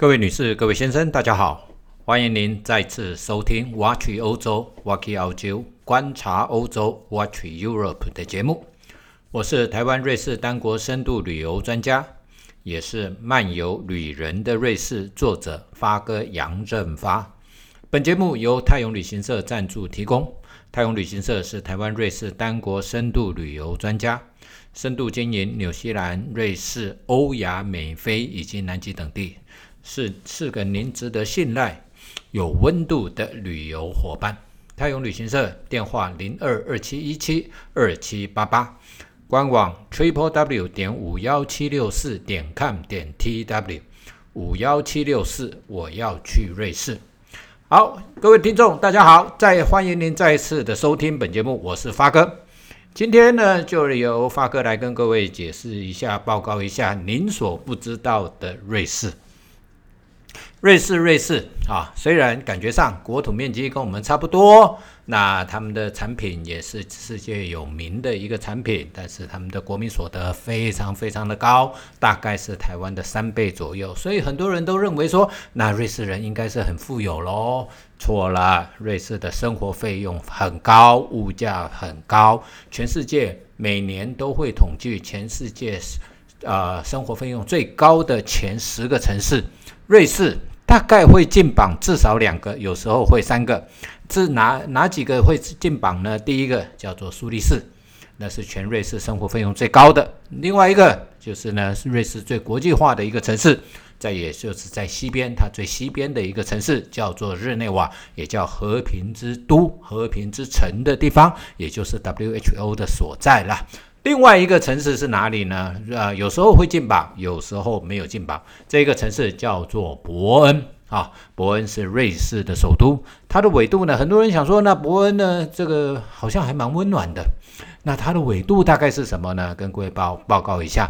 各位女士、各位先生，大家好，欢迎您再次收听 Watch 欧洲 Watch 澳洲观察欧洲 Watch Europe 的节目。我是台湾瑞士单国深度旅游专家，也是漫游旅人的瑞士作者发哥杨振发。本节目由泰永旅行社赞助提供。泰永旅行社是台湾瑞士单国深度旅游专家，深度经营纽西兰、瑞士、欧亚美非以及南极等地。是是个您值得信赖、有温度的旅游伙伴。泰永旅行社电话零二二七一七二七八八，官网 triple w 点五幺七六四点 com 点 t w 五幺七六四，我要去瑞士。好，各位听众，大家好，再欢迎您再次的收听本节目，我是发哥。今天呢，就由发哥来跟各位解释一下、报告一下您所不知道的瑞士。瑞士，瑞士啊，虽然感觉上国土面积跟我们差不多，那他们的产品也是世界有名的一个产品，但是他们的国民所得非常非常的高，大概是台湾的三倍左右，所以很多人都认为说，那瑞士人应该是很富有喽。错了，瑞士的生活费用很高，物价很高，全世界每年都会统计全世界呃生活费用最高的前十个城市。瑞士大概会进榜至少两个，有时候会三个。是哪哪几个会进榜呢？第一个叫做苏黎世，那是全瑞士生活费用最高的。另外一个就是呢，是瑞士最国际化的一个城市，在也就是在西边，它最西边的一个城市叫做日内瓦，也叫和平之都、和平之城的地方，也就是 WHO 的所在了。另外一个城市是哪里呢？呃，有时候会进榜，有时候没有进榜。这个城市叫做伯恩啊，伯恩是瑞士的首都。它的纬度呢，很多人想说，那伯恩呢，这个好像还蛮温暖的。那它的纬度大概是什么呢？跟各位报报告一下。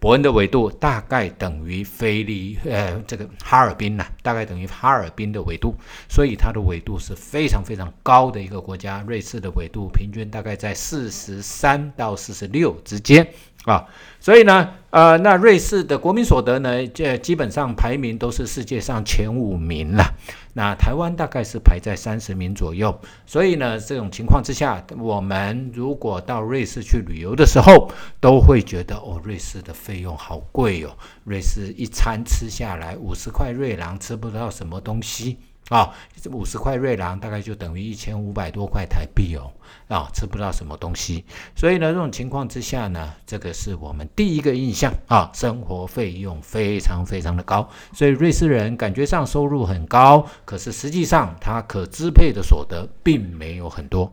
伯恩的纬度大概等于菲利呃这个哈尔滨呐，大概等于哈尔滨的纬度，所以它的纬度是非常非常高的一个国家。瑞士的纬度平均大概在四十三到四十六之间啊，所以呢，呃，那瑞士的国民所得呢，这基本上排名都是世界上前五名了。那台湾大概是排在三十名左右，所以呢，这种情况之下，我们如果到瑞士去旅游的时候，都会觉得哦，瑞士的费用好贵哦，瑞士一餐吃下来五十块瑞郎，吃不到什么东西。啊，这五十块瑞郎大概就等于一千五百多块台币哦，啊，吃不到什么东西。所以呢，这种情况之下呢，这个是我们第一个印象啊，生活费用非常非常的高。所以瑞士人感觉上收入很高，可是实际上他可支配的所得并没有很多。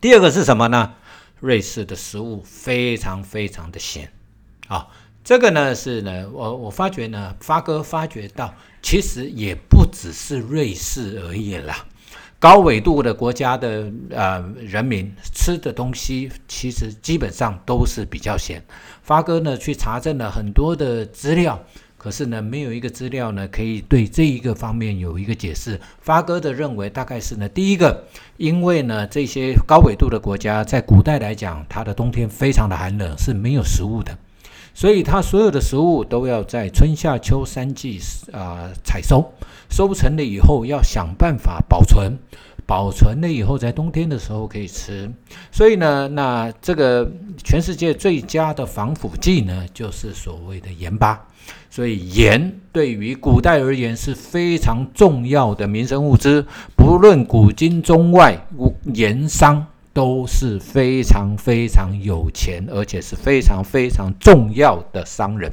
第二个是什么呢？瑞士的食物非常非常的咸啊。这个呢是呢，我我发觉呢，发哥发觉到，其实也不只是瑞士而已啦。高纬度的国家的呃人民吃的东西，其实基本上都是比较咸。发哥呢去查证了很多的资料，可是呢没有一个资料呢可以对这一个方面有一个解释。发哥的认为大概是呢，第一个，因为呢这些高纬度的国家在古代来讲，它的冬天非常的寒冷，是没有食物的。所以它所有的食物都要在春夏秋三季啊采收，收成了以后要想办法保存，保存了以后在冬天的时候可以吃。所以呢，那这个全世界最佳的防腐剂呢，就是所谓的盐巴。所以盐对于古代而言是非常重要的民生物资，不论古今中外，盐商。都是非常非常有钱，而且是非常非常重要的商人。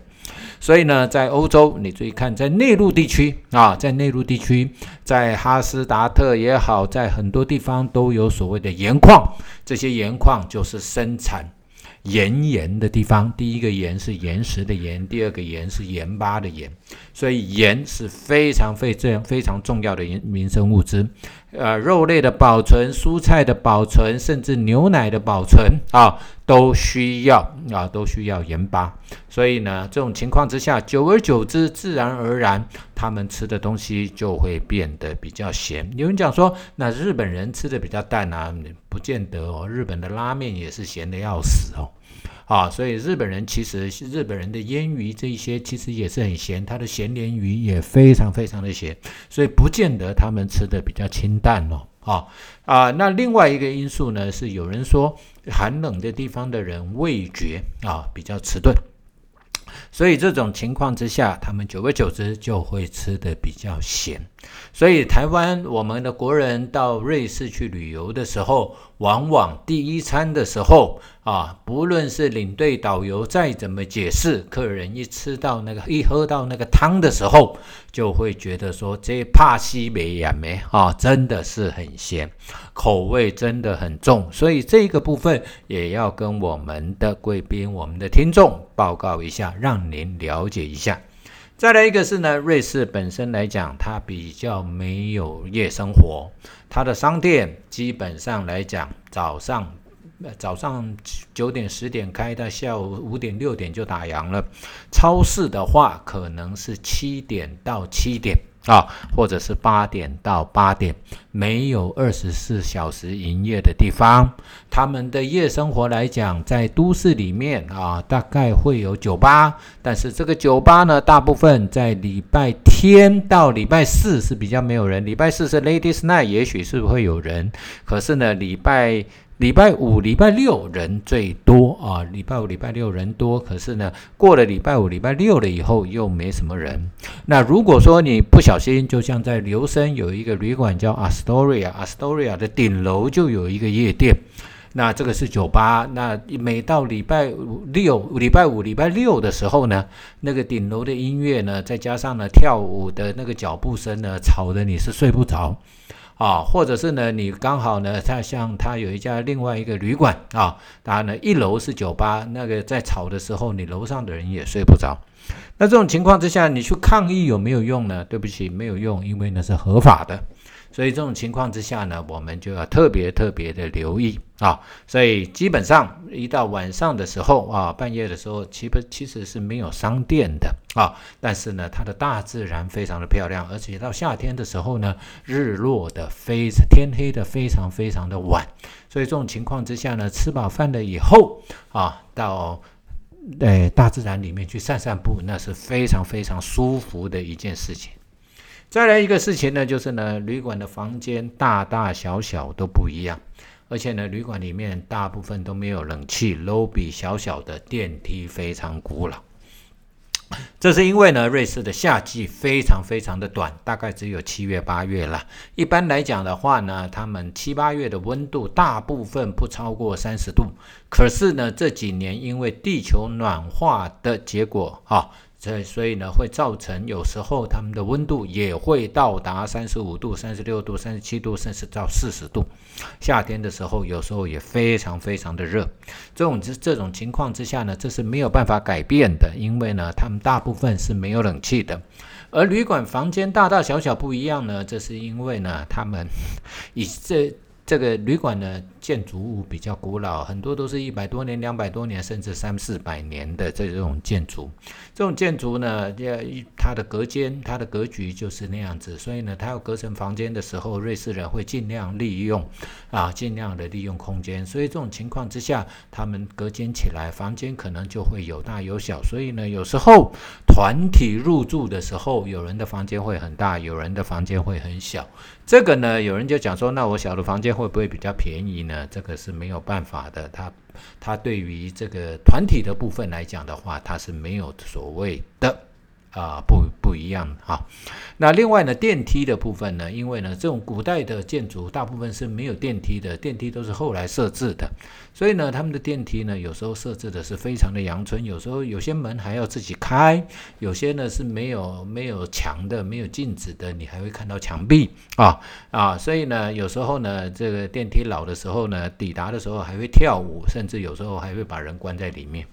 所以呢，在欧洲，你注意看，在内陆地区啊，在内陆地区，在哈斯达特也好，在很多地方都有所谓的盐矿。这些盐矿就是生产。盐盐的地方，第一个盐是岩石的盐，第二个盐是盐巴的盐，所以盐是非常非常非常重要的民生物资。呃，肉类的保存、蔬菜的保存，甚至牛奶的保存啊，都需要啊，都需要盐巴。所以呢，这种情况之下，久而久之，自然而然，他们吃的东西就会变得比较咸。有人讲说，那日本人吃的比较淡啊，不见得哦，日本的拉面也是咸的要死哦。啊，所以日本人其实日本人的腌鱼这一些其实也是很咸，它的咸鲢鱼也非常非常的咸，所以不见得他们吃的比较清淡哦。啊啊，那另外一个因素呢是有人说寒冷的地方的人味觉啊比较迟钝。所以这种情况之下，他们久而久之就会吃的比较咸。所以台湾我们的国人到瑞士去旅游的时候，往往第一餐的时候啊，不论是领队导游再怎么解释，客人一吃到那个一喝到那个汤的时候，就会觉得说这帕西梅亚梅啊，真的是很咸，口味真的很重。所以这个部分也要跟我们的贵宾、我们的听众报告一下，让您了解一下。再来一个是呢，瑞士本身来讲，它比较没有夜生活，它的商店基本上来讲，早上早上九点十点开到下午五点六点就打烊了。超市的话，可能是七点到七点。啊，或者是八点到八点，没有二十四小时营业的地方。他们的夜生活来讲，在都市里面啊，大概会有酒吧，但是这个酒吧呢，大部分在礼拜天到礼拜四是比较没有人。礼拜四是 Ladies Night，也许是会有人，可是呢，礼拜。礼拜五、礼拜六人最多啊！礼拜五、礼拜六人多，可是呢，过了礼拜五、礼拜六了以后又没什么人。那如果说你不小心，就像在留声有一个旅馆叫 Astoria，Astoria 的顶楼就有一个夜店，那这个是酒吧。那每到礼拜六、礼拜五、礼拜六的时候呢，那个顶楼的音乐呢，再加上呢跳舞的那个脚步声呢，吵得你是睡不着。啊，或者是呢，你刚好呢，他像他有一家另外一个旅馆啊，当然呢，一楼是酒吧，那个在吵的时候，你楼上的人也睡不着。那这种情况之下，你去抗议有没有用呢？对不起，没有用，因为那是合法的。所以这种情况之下呢，我们就要特别特别的留意啊。所以基本上一到晚上的时候啊，半夜的时候，其实其实是没有商店的啊。但是呢，它的大自然非常的漂亮，而且到夏天的时候呢，日落的非天黑的非常非常的晚。所以这种情况之下呢，吃饱饭了以后啊，到呃大自然里面去散散步，那是非常非常舒服的一件事情。再来一个事情呢，就是呢，旅馆的房间大大小小都不一样，而且呢，旅馆里面大部分都没有冷气楼梯小小的，电梯非常古老。这是因为呢，瑞士的夏季非常非常的短，大概只有七月八月了。一般来讲的话呢，他们七八月的温度大部分不超过三十度。可是呢，这几年因为地球暖化的结果啊。所以，所以呢，会造成有时候它们的温度也会到达三十五度、三十六度、三十七度，甚至到四十度。夏天的时候，有时候也非常非常的热。这种这这种情况之下呢，这是没有办法改变的，因为呢，他们大部分是没有冷气的。而旅馆房间大大小小不一样呢，这是因为呢，他们 以这。这个旅馆的，建筑物比较古老，很多都是一百多年、两百多年，甚至三四百年的这种建筑。这种建筑呢，它的隔间、它的格局就是那样子，所以呢，它要隔成房间的时候，瑞士人会尽量利用啊，尽量的利用空间。所以这种情况之下，他们隔间起来，房间可能就会有大有小。所以呢，有时候团体入住的时候，有人的房间会很大，有人的房间会很小。这个呢，有人就讲说，那我小的房间会不会比较便宜呢？这个是没有办法的，他他对于这个团体的部分来讲的话，他是没有所谓的。啊，不不一样哈。那另外呢，电梯的部分呢，因为呢，这种古代的建筑大部分是没有电梯的，电梯都是后来设置的，所以呢，他们的电梯呢，有时候设置的是非常的阳春，有时候有些门还要自己开，有些呢是没有没有墙的，没有镜子的，你还会看到墙壁啊啊，所以呢，有时候呢，这个电梯老的时候呢，抵达的时候还会跳舞，甚至有时候还会把人关在里面。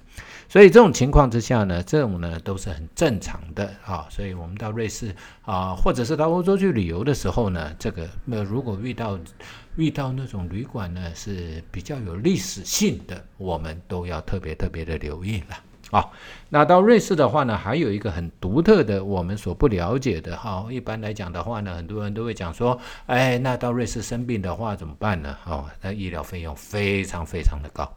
所以这种情况之下呢，这种呢都是很正常的啊。所以我们到瑞士啊，或者是到欧洲去旅游的时候呢，这个那如果遇到遇到那种旅馆呢是比较有历史性的，我们都要特别特别的留意了啊。那到瑞士的话呢，还有一个很独特的，我们所不了解的哈。一般来讲的话呢，很多人都会讲说，哎，那到瑞士生病的话怎么办呢？哦，那医疗费用非常非常的高。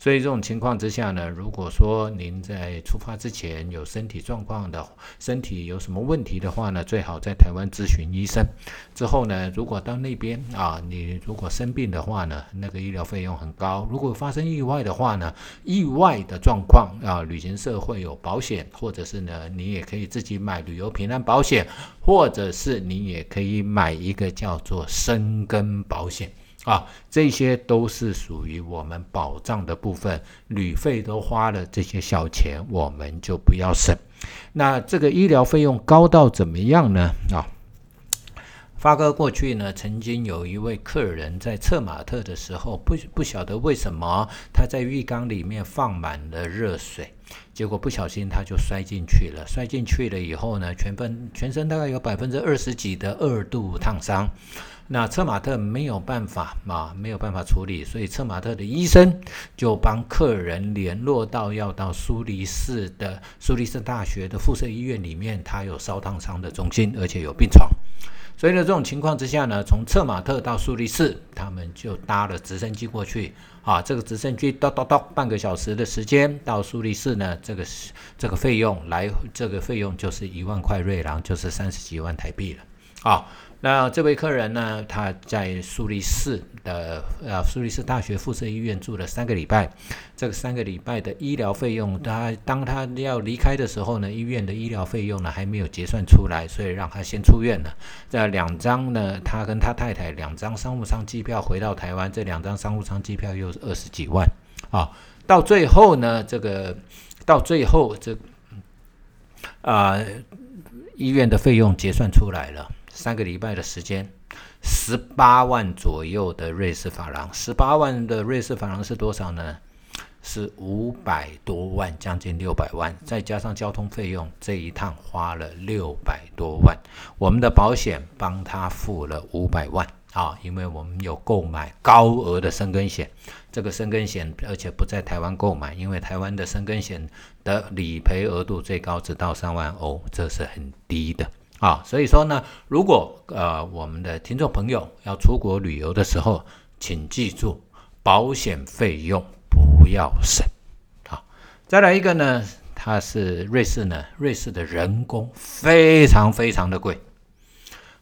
所以这种情况之下呢，如果说您在出发之前有身体状况的，身体有什么问题的话呢，最好在台湾咨询医生。之后呢，如果到那边啊，你如果生病的话呢，那个医疗费用很高。如果发生意外的话呢，意外的状况啊，旅行社会有保险，或者是呢，你也可以自己买旅游平安保险，或者是你也可以买一个叫做生根保险。啊，这些都是属于我们保障的部分，旅费都花了这些小钱，我们就不要省。那这个医疗费用高到怎么样呢？啊，发哥过去呢，曾经有一位客人在策马特的时候，不不晓得为什么他在浴缸里面放满了热水，结果不小心他就摔进去了。摔进去了以后呢，全分全身大概有百分之二十几的二度烫伤。那策马特没有办法啊，没有办法处理，所以策马特的医生就帮客人联络到要到苏黎世的苏黎世大学的附设医院里面，他有烧烫伤的中心，而且有病床。所以呢，这种情况之下呢，从策马特到苏黎世，他们就搭了直升机过去啊。这个直升机叨叨叨半个小时的时间到苏黎世呢，这个这个费用来，这个费用就是一万块瑞郎，就是三十几万台币了啊。那这位客人呢？他在苏黎世的呃苏黎世大学附设医院住了三个礼拜。这个三个礼拜的医疗费用，他当他要离开的时候呢，医院的医疗费用呢还没有结算出来，所以让他先出院了。这两张呢，他跟他太太两张商务舱机票回到台湾，这两张商务舱机票又是二十几万啊。到最后呢，这个到最后这啊医院的费用结算出来了。三个礼拜的时间，十八万左右的瑞士法郎，十八万的瑞士法郎是多少呢？是五百多万，将近六百万，再加上交通费用，这一趟花了六百多万。我们的保险帮他付了五百万啊，因为我们有购买高额的生根险，这个生根险而且不在台湾购买，因为台湾的生根险的理赔额度最高只到三万欧，这是很低的。啊，所以说呢，如果呃我们的听众朋友要出国旅游的时候，请记住保险费用不要省。好，再来一个呢，它是瑞士呢，瑞士的人工非常非常的贵。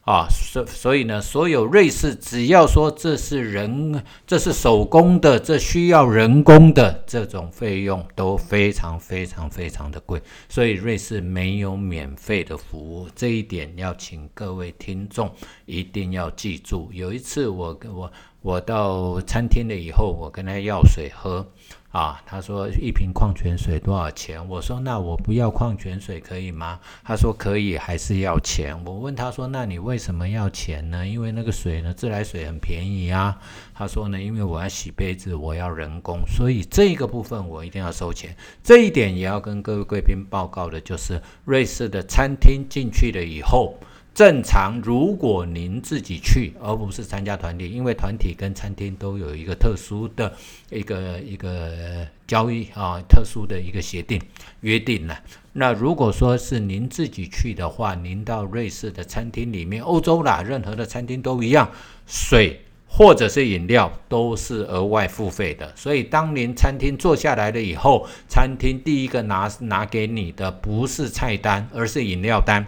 啊，所所以呢，所有瑞士只要说这是人，这是手工的，这需要人工的这种费用都非常非常非常的贵，所以瑞士没有免费的服务，这一点要请各位听众一定要记住。有一次我跟我我到餐厅了以后，我跟他要水喝。啊，他说一瓶矿泉水多少钱？我说那我不要矿泉水可以吗？他说可以，还是要钱。我问他说，那你为什么要钱呢？因为那个水呢，自来水很便宜啊。他说呢，因为我要洗杯子，我要人工，所以这个部分我一定要收钱。这一点也要跟各位贵宾报告的，就是瑞士的餐厅进去了以后。正常，如果您自己去，而不是参加团体，因为团体跟餐厅都有一个特殊的一个一个交易啊，特殊的一个协定约定了。那如果说是您自己去的话，您到瑞士的餐厅里面，欧洲啦，任何的餐厅都一样，水或者是饮料都是额外付费的。所以，当您餐厅坐下来了以后，餐厅第一个拿拿给你的不是菜单，而是饮料单。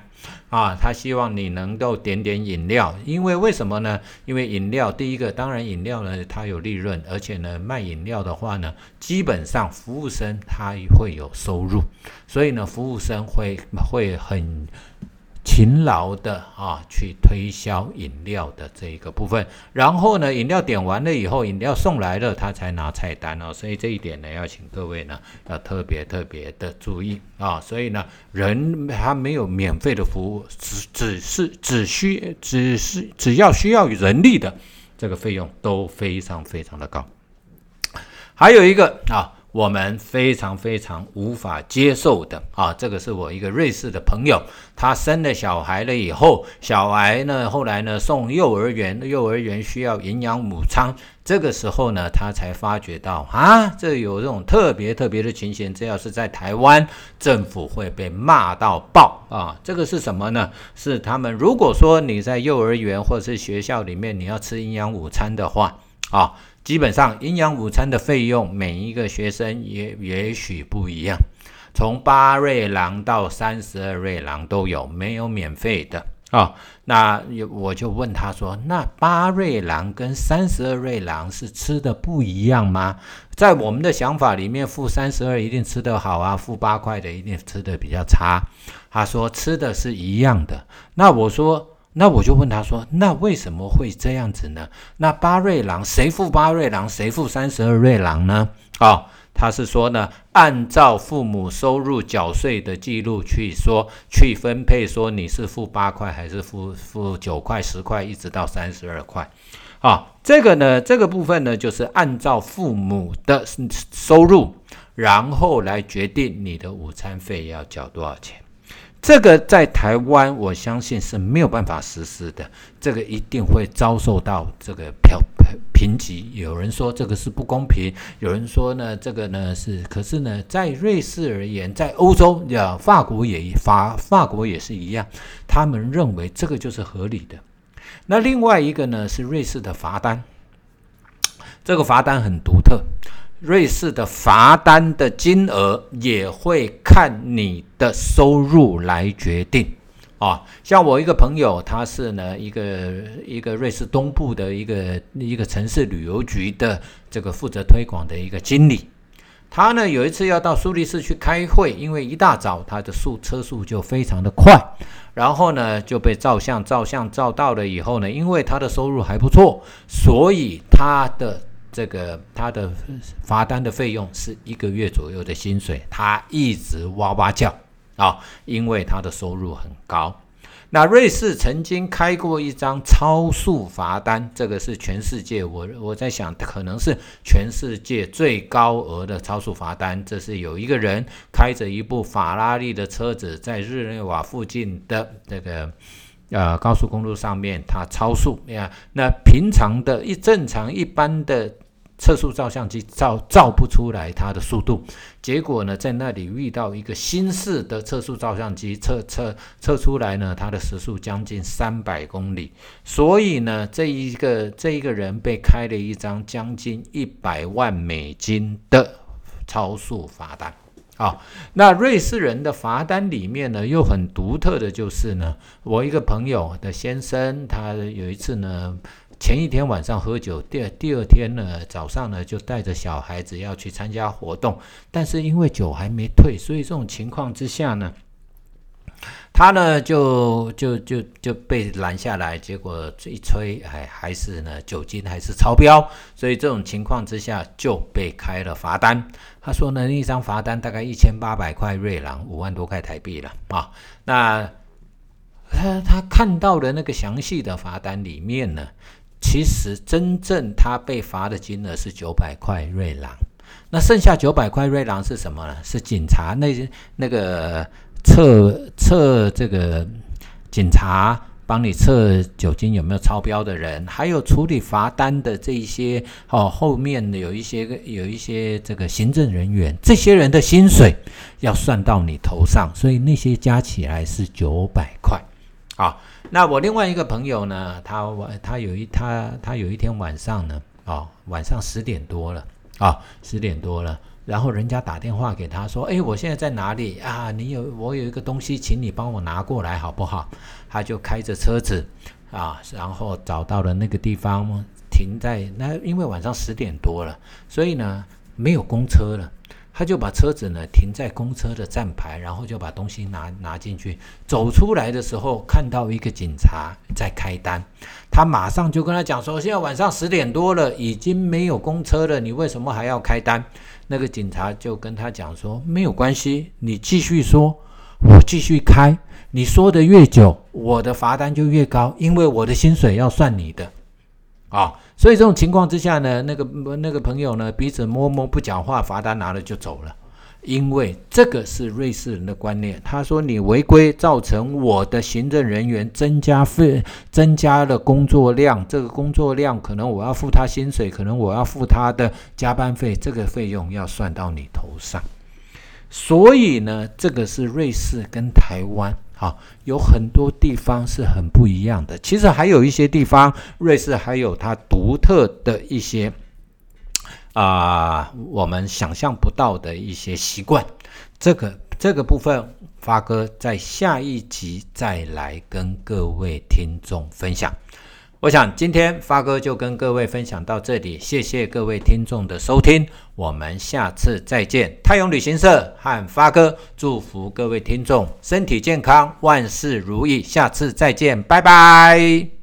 啊，他希望你能够点点饮料，因为为什么呢？因为饮料，第一个当然饮料呢，它有利润，而且呢，卖饮料的话呢，基本上服务生他会有收入，所以呢，服务生会会很。勤劳的啊，去推销饮料的这一个部分，然后呢，饮料点完了以后，饮料送来了，他才拿菜单哦。所以这一点呢，要请各位呢要特别特别的注意啊。所以呢，人他没有免费的服务，只只是只需只是只要需要人力的这个费用都非常非常的高。还有一个啊。我们非常非常无法接受的啊，这个是我一个瑞士的朋友，他生了小孩了以后，小孩呢后来呢送幼儿园，幼儿园需要营养午餐，这个时候呢他才发觉到啊，这有这种特别特别的情形，这要是在台湾，政府会被骂到爆啊！这个是什么呢？是他们如果说你在幼儿园或者是学校里面你要吃营养午餐的话。啊，基本上营养午餐的费用，每一个学生也也许不一样，从八瑞郎到三十二瑞郎都有，没有免费的啊。那我就问他说：“那八瑞郎跟三十二瑞郎是吃的不一样吗？”在我们的想法里面，付三十二一定吃得好啊，付八块的一定吃的比较差。他说吃的是一样的。那我说。那我就问他说：“那为什么会这样子呢？那八瑞郎谁付八瑞郎，谁付三十二瑞郎呢？”啊，他是说呢，按照父母收入缴税的记录去说，去分配说你是付八块还是付付九块、十块，一直到三十二块。啊，这个呢，这个部分呢，就是按照父母的收入，然后来决定你的午餐费要缴多少钱。这个在台湾，我相信是没有办法实施的。这个一定会遭受到这个票评级。有人说这个是不公平，有人说呢，这个呢是。可是呢，在瑞士而言，在欧洲呀，法国也法法国也是一样，他们认为这个就是合理的。那另外一个呢是瑞士的罚单，这个罚单很独特。瑞士的罚单的金额也会看你的收入来决定啊。像我一个朋友，他是呢一个一个瑞士东部的一个一个城市旅游局的这个负责推广的一个经理。他呢有一次要到苏黎世去开会，因为一大早他的速车速就非常的快，然后呢就被照相照相照到了以后呢，因为他的收入还不错，所以他的。这个他的罚单的费用是一个月左右的薪水，他一直哇哇叫啊，因为他的收入很高。那瑞士曾经开过一张超速罚单，这个是全世界我我在想，可能是全世界最高额的超速罚单。这是有一个人开着一部法拉利的车子，在日内瓦附近的这个。呃，高速公路上面它超速，呀，那平常的一正常一般的测速照相机照照不出来它的速度，结果呢，在那里遇到一个新式的测速照相机测测测出来呢，它的时速将近三百公里，所以呢，这一个这一个人被开了一张将近一百万美金的超速罚单。啊，那瑞士人的罚单里面呢，又很独特的就是呢，我一个朋友的先生，他有一次呢，前一天晚上喝酒，第二第二天呢早上呢就带着小孩子要去参加活动，但是因为酒还没退，所以这种情况之下呢。他呢，就就就就被拦下来，结果一吹，哎，还是呢，酒精还是超标，所以这种情况之下就被开了罚单。他说呢，那张罚单大概一千八百块瑞郎，五万多块台币了啊。那他他看到的那个详细的罚单里面呢，其实真正他被罚的金额是九百块瑞郎，那剩下九百块瑞郎是什么呢？是警察那些那个。测测这个警察帮你测酒精有没有超标的人，还有处理罚单的这一些哦，后面的有一些有一些这个行政人员，这些人的薪水要算到你头上，所以那些加起来是九百块啊。那我另外一个朋友呢，他晚他有一他他有一天晚上呢，哦，晚上十点多了啊，十点多了。然后人家打电话给他说：“哎，我现在在哪里啊？你有我有一个东西，请你帮我拿过来好不好？”他就开着车子啊，然后找到了那个地方，停在那，因为晚上十点多了，所以呢没有公车了。他就把车子呢停在公车的站牌，然后就把东西拿拿进去。走出来的时候，看到一个警察在开单，他马上就跟他讲说：“现在晚上十点多了，已经没有公车了，你为什么还要开单？”那个警察就跟他讲说：“没有关系，你继续说，我继续开。你说的越久，我的罚单就越高，因为我的薪水要算你的。”啊，所以这种情况之下呢，那个那个朋友呢，彼此摸摸不讲话，罚单拿了就走了。因为这个是瑞士人的观念，他说你违规造成我的行政人员增加费，增加了工作量，这个工作量可能我要付他薪水，可能我要付他的加班费，这个费用要算到你头上。所以呢，这个是瑞士跟台湾。啊，有很多地方是很不一样的。其实还有一些地方，瑞士还有它独特的一些啊我们想象不到的一些习惯。这个这个部分，发哥在下一集再来跟各位听众分享。我想今天发哥就跟各位分享到这里，谢谢各位听众的收听，我们下次再见。太阳旅行社和发哥祝福各位听众身体健康，万事如意，下次再见，拜拜。